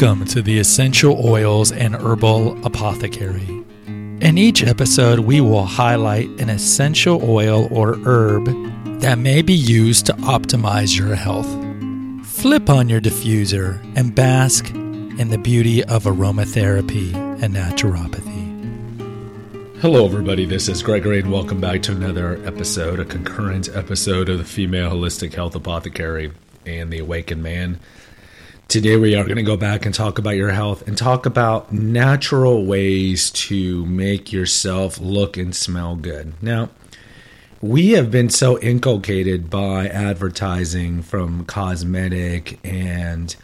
Welcome to the Essential Oils and Herbal Apothecary. In each episode, we will highlight an essential oil or herb that may be used to optimize your health. Flip on your diffuser and bask in the beauty of aromatherapy and naturopathy. Hello, everybody. This is Gregory, and welcome back to another episode, a concurrent episode of the Female Holistic Health Apothecary and the Awakened Man. Today, we are going to go back and talk about your health and talk about natural ways to make yourself look and smell good. Now, we have been so inculcated by advertising from cosmetic and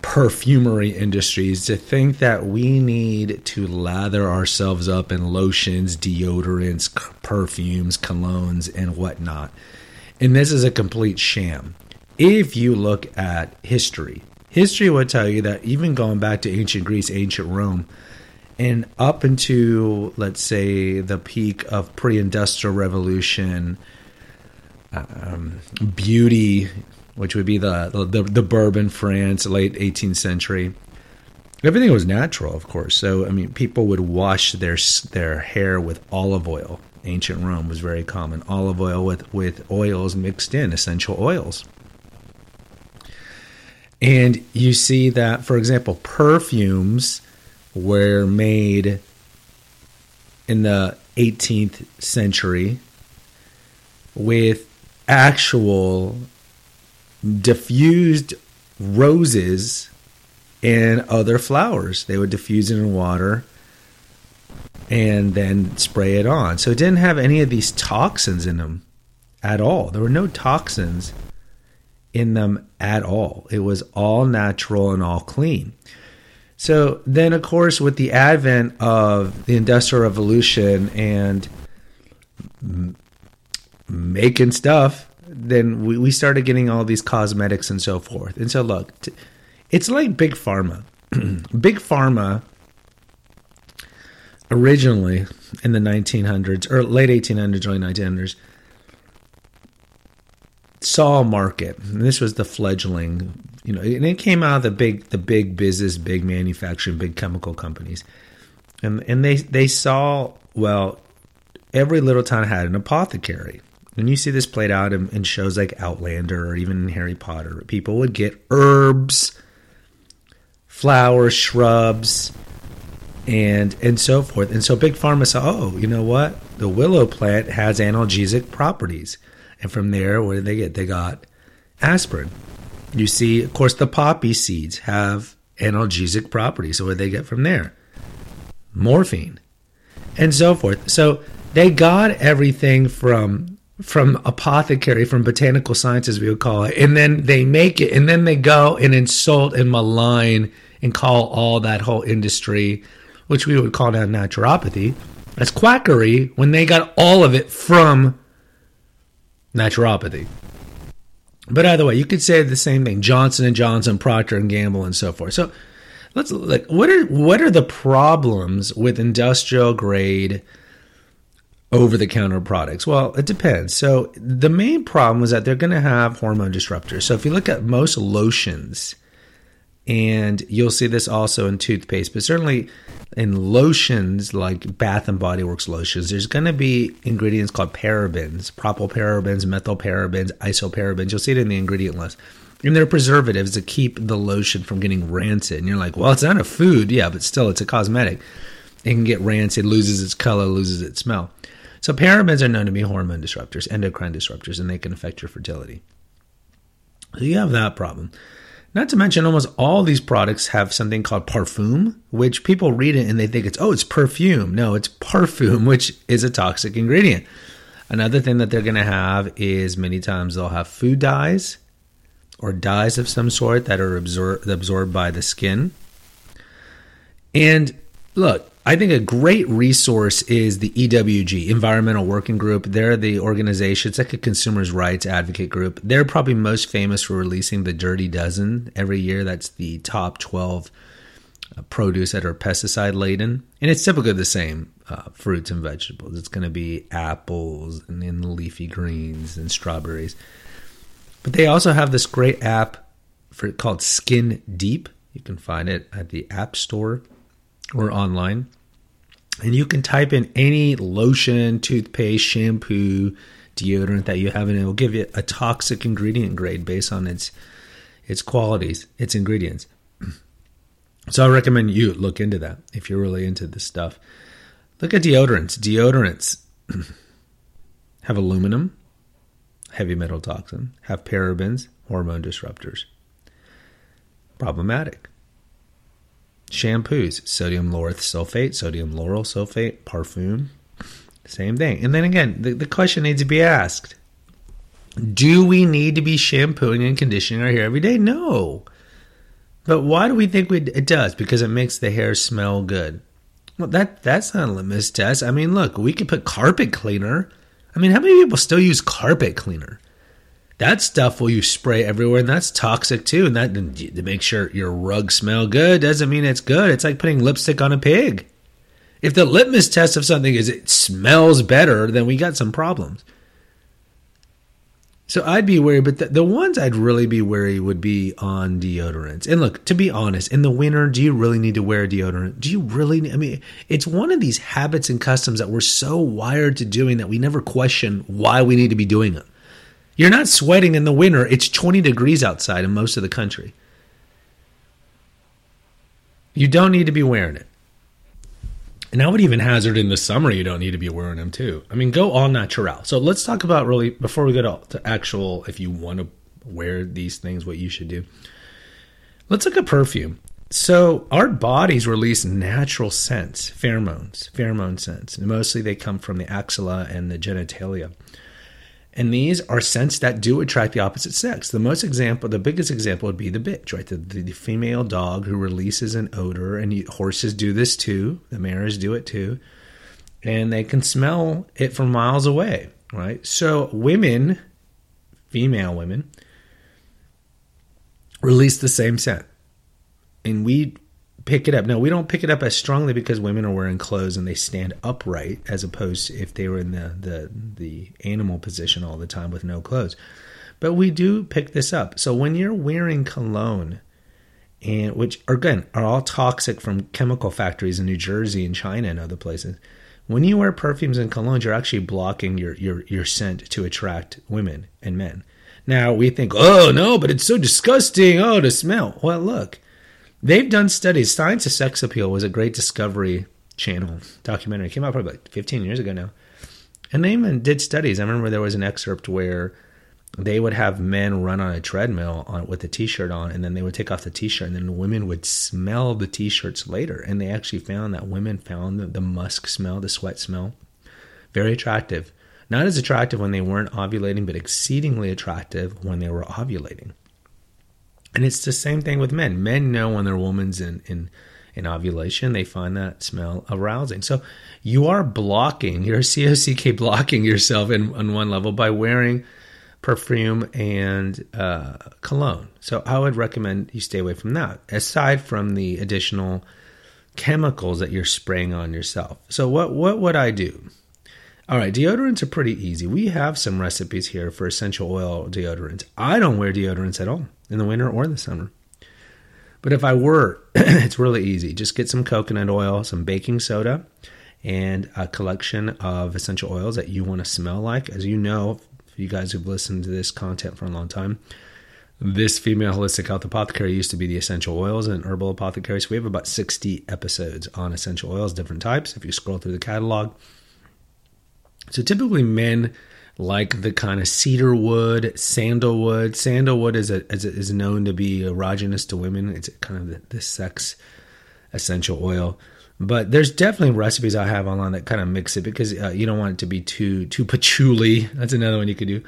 perfumery industries to think that we need to lather ourselves up in lotions, deodorants, perfumes, colognes, and whatnot. And this is a complete sham if you look at history, history would tell you that even going back to ancient Greece, ancient Rome, and up into let's say the peak of pre-industrial revolution, um, beauty, which would be the, the the bourbon France, late 18th century. Everything was natural, of course. So I mean, people would wash their their hair with olive oil. Ancient Rome was very common. Olive oil with with oils mixed in, essential oils. And you see that, for example, perfumes were made in the 18th century with actual diffused roses and other flowers. They would diffuse it in water and then spray it on. So it didn't have any of these toxins in them at all. There were no toxins in them at all. It was all natural and all clean. So then, of course, with the advent of the Industrial Revolution and making stuff, then we, we started getting all these cosmetics and so forth. And so, look, it's like Big Pharma. Big Pharma originally in the 1900s or late 1800s, early 1900s saw market. And this was the fledgling, you know, and it came out of the big, the big business, big manufacturing, big chemical companies, and and they they saw well, every little town had an apothecary. And you see this played out in, in shows like Outlander or even Harry Potter. People would get herbs, flowers, shrubs, and and so forth. And so Big Pharma saw, oh, you know what? The willow plant has analgesic properties. And from there, what did they get? They got aspirin. You see, of course, the poppy seeds have analgesic properties. So what did they get from there? Morphine. And so forth. So they got everything from from apothecary, from botanical sciences, we would call it, and then they make it, and then they go and insult and malign and call all that whole industry, which we would call now naturopathy, as quackery when they got all of it from naturopathy. But either way, you could say the same thing: Johnson and Johnson, Procter and Gamble, and so forth. So let's like what are what are the problems with industrial grade over the counter products? Well, it depends. So the main problem is that they're going to have hormone disruptors. So if you look at most lotions, and you'll see this also in toothpaste, but certainly in lotions like Bath and Body Works lotions, there's going to be ingredients called parabens, propylparabens, methylparabens, isoparabens. You'll see it in the ingredient list. And they're preservatives to keep the lotion from getting rancid. And you're like, well, it's not a food. Yeah, but still, it's a cosmetic. It can get rancid, loses its color, loses its smell. So parabens are known to be hormone disruptors, endocrine disruptors, and they can affect your fertility. So you have that problem. Not to mention, almost all these products have something called parfum, which people read it and they think it's, oh, it's perfume. No, it's parfum, which is a toxic ingredient. Another thing that they're going to have is many times they'll have food dyes or dyes of some sort that are absor- absorbed by the skin. And look, I think a great resource is the EWG, Environmental Working Group. They're the organization, it's like a consumers' rights advocate group. They're probably most famous for releasing the Dirty Dozen every year. That's the top 12 uh, produce that are pesticide laden. And it's typically the same uh, fruits and vegetables. It's going to be apples and, and leafy greens and strawberries. But they also have this great app for called Skin Deep You can find it at the App Store or online. And you can type in any lotion, toothpaste, shampoo, deodorant that you have, and it will give you a toxic ingredient grade based on its its qualities, its ingredients. So I recommend you look into that if you're really into this stuff. Look at deodorants. Deodorants have aluminum, heavy metal toxin, have parabens, hormone disruptors. Problematic. Shampoos, sodium lauryl sulfate, sodium lauryl sulfate, parfum, same thing. And then again, the, the question needs to be asked Do we need to be shampooing and conditioning our hair every day? No. But why do we think we, it does? Because it makes the hair smell good. Well, that that's not a litmus test. I mean, look, we could put carpet cleaner. I mean, how many people still use carpet cleaner? That stuff will you spray everywhere, and that's toxic too. And that to make sure your rug smell good doesn't mean it's good. It's like putting lipstick on a pig. If the litmus test of something is it smells better, then we got some problems. So I'd be wary, but the, the, ones I'd really be wary would be on deodorants. And look, to be honest, in the winter, do you really need to wear deodorant? Do you really? I mean, it's one of these habits and customs that we're so wired to doing that we never question why we need to be doing them. You're not sweating in the winter. It's 20 degrees outside in most of the country. You don't need to be wearing it. And I would even hazard in the summer you don't need to be wearing them too. I mean, go all natural. So let's talk about really before we go to, actual if you want to wear these things, what you should do. Let's look at perfume. So our bodies release natural scents, pheromones, pheromone scents. And mostly they come from the axilla and the genitalia. And these are scents that do attract the opposite sex. The most example, the biggest example would be the bitch, right? The, the, the female dog who releases an odor, and you, horses do this too. The mares do it too, and they can smell it from miles away, right? So women, female women, release the same scent, and we pick it up. Now, we don't pick it up as strongly because women are wearing clothes and they stand upright as opposed if they were in the, the, the animal position all the time with no clothes. But we do pick this up. So when you're wearing cologne, and which are, again are all toxic from chemical factories in New Jersey and China and other places, when you wear perfumes and colognes, you're actually blocking your, your, your scent to attract women and men. Now we think, oh no, but it's so disgusting. Oh, to smell. Well, look, They've done studies. Science of Sex Appeal was a great Discovery Channel documentary. It came out probably like 15 years ago now. And they even did studies. I remember there was an excerpt where they would have men run on a treadmill on, with a t-shirt on and then they would take off the t-shirt and then the women would smell the t-shirts later and they actually found that women found the, the musk smell the sweat smell very attractive not as attractive when they weren't ovulating but exceedingly attractive when they were ovulating and it's the same thing with men. Men know when their woman's in, in, in ovulation, they find that smell arousing. So you are blocking, you're COCK blocking yourself in, on one level by wearing perfume and uh, cologne. So I would recommend you stay away from that, aside from the additional chemicals that you're spraying on yourself. So what what would I do? All right, deodorants are pretty easy. We have some recipes here for essential oil deodorants. I don't wear deodorants at all in the winter or the summer. But if I were, it's really easy. Just get some coconut oil, some baking soda, and a collection of essential oils that you want to smell like. As you know, you guys who've listened to this content for a long time, this female holistic health apothecary used to be the essential oils and herbal apothecary. So we have about 60 episodes on essential oils, different types. If you scroll through the catalog, so typically men like the kind of cedar wood, sandalwood. Sandalwood is a, is, is known to be erogenous to women. It's kind of the, the sex essential oil. But there's definitely recipes I have online that kind of mix it because uh, you don't want it to be too too patchouli. That's another one you could do.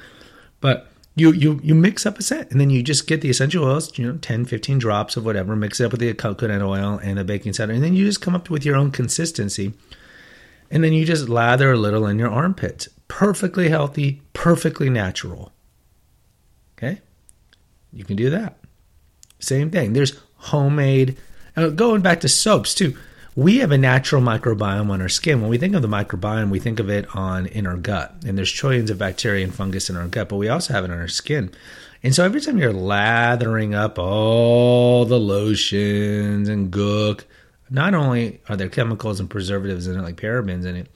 But you you you mix up a set and then you just get the essential oils, you know, 10, 15 drops of whatever, mix it up with the coconut oil and the baking soda, and then you just come up with your own consistency and then you just lather a little in your armpits. Perfectly healthy, perfectly natural. Okay? You can do that. Same thing. There's homemade, going back to soaps too. We have a natural microbiome on our skin. When we think of the microbiome, we think of it on in our gut, and there's trillions of bacteria and fungus in our gut, but we also have it on our skin. And so every time you're lathering up all the lotions and gook, not only are there chemicals and preservatives in it, like parabens in it,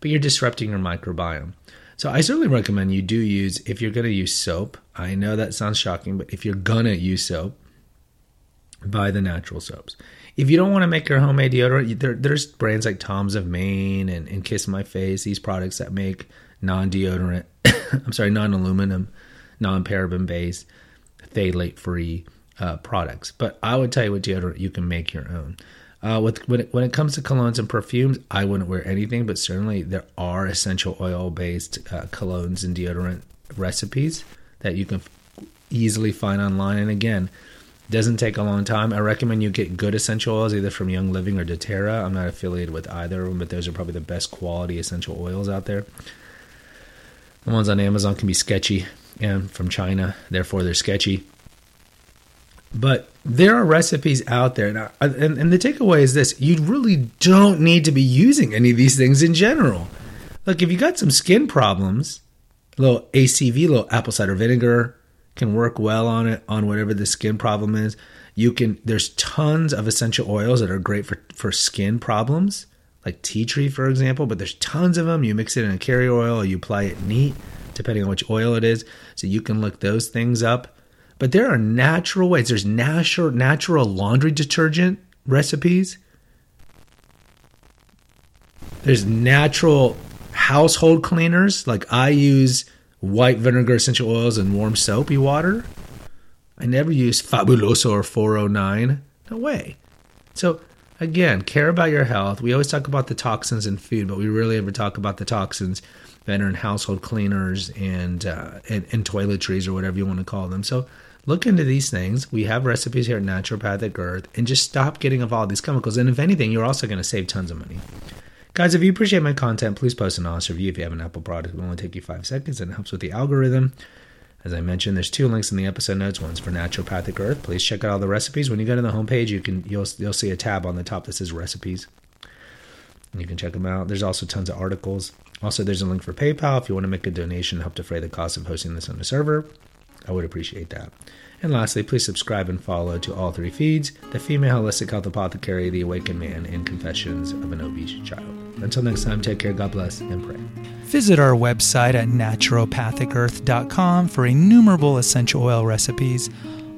but you're disrupting your microbiome. So I certainly recommend you do use, if you're going to use soap, I know that sounds shocking, but if you're going to use soap, buy the natural soaps. If you don't want to make your homemade deodorant, there, there's brands like Tom's of Maine and, and Kiss My Face, these products that make non deodorant, I'm sorry, non aluminum, non paraben based, phthalate free uh, products. But I would tell you with deodorant, you can make your own. Uh, with when it, when it comes to colognes and perfumes, I wouldn't wear anything, but certainly there are essential oil based uh, colognes and deodorant recipes that you can easily find online. And again, doesn't take a long time. I recommend you get good essential oils either from Young Living or doTERRA. I'm not affiliated with either of them, but those are probably the best quality essential oils out there. The ones on Amazon can be sketchy and from China, therefore they're sketchy. But there are recipes out there, and, I, uh, and, and the takeaway is this: you really don't need to be using any of these things in general. Look, if you got some skin problems, a little ACV, a little apple cider vinegar, can work well on it on whatever the skin problem is. You can there's tons of essential oils that are great for for skin problems, like tea tree for example, but there's tons of them. You mix it in a carrier oil or you apply it neat depending on which oil it is, so you can look those things up. But there are natural ways. There's natural natural laundry detergent recipes. There's natural household cleaners like I use white vinegar essential oils and warm soapy water. I never use Fabuloso or 409. No way. So, again, care about your health. We always talk about the toxins in food, but we rarely ever talk about the toxins that are in household cleaners and, uh, and, and toiletries or whatever you want to call them. So, look into these things. We have recipes here at Naturopathic Earth and just stop getting involved these chemicals. And if anything, you're also going to save tons of money. Guys, if you appreciate my content, please post an honest review. If you have an Apple product, it will only take you five seconds and it helps with the algorithm. As I mentioned, there's two links in the episode notes. One's for Naturopathic Earth. Please check out all the recipes. When you go to the homepage, you can you'll you'll see a tab on the top that says recipes. You can check them out. There's also tons of articles. Also, there's a link for PayPal if you want to make a donation to help defray the cost of hosting this on the server. I would appreciate that. And lastly, please subscribe and follow to all three feeds the Female Holistic Health Apothecary, The Awakened Man, and Confessions of an Obese Child. Until next time, take care, God bless, and pray. Visit our website at naturopathicearth.com for innumerable essential oil recipes,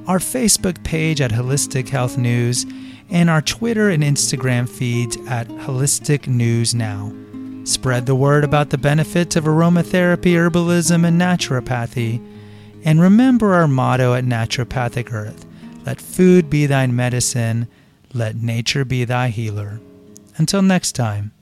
our Facebook page at Holistic Health News, and our Twitter and Instagram feeds at Holistic News Now. Spread the word about the benefits of aromatherapy, herbalism, and naturopathy. And remember our motto at Naturopathic Earth let food be thy medicine, let nature be thy healer. Until next time.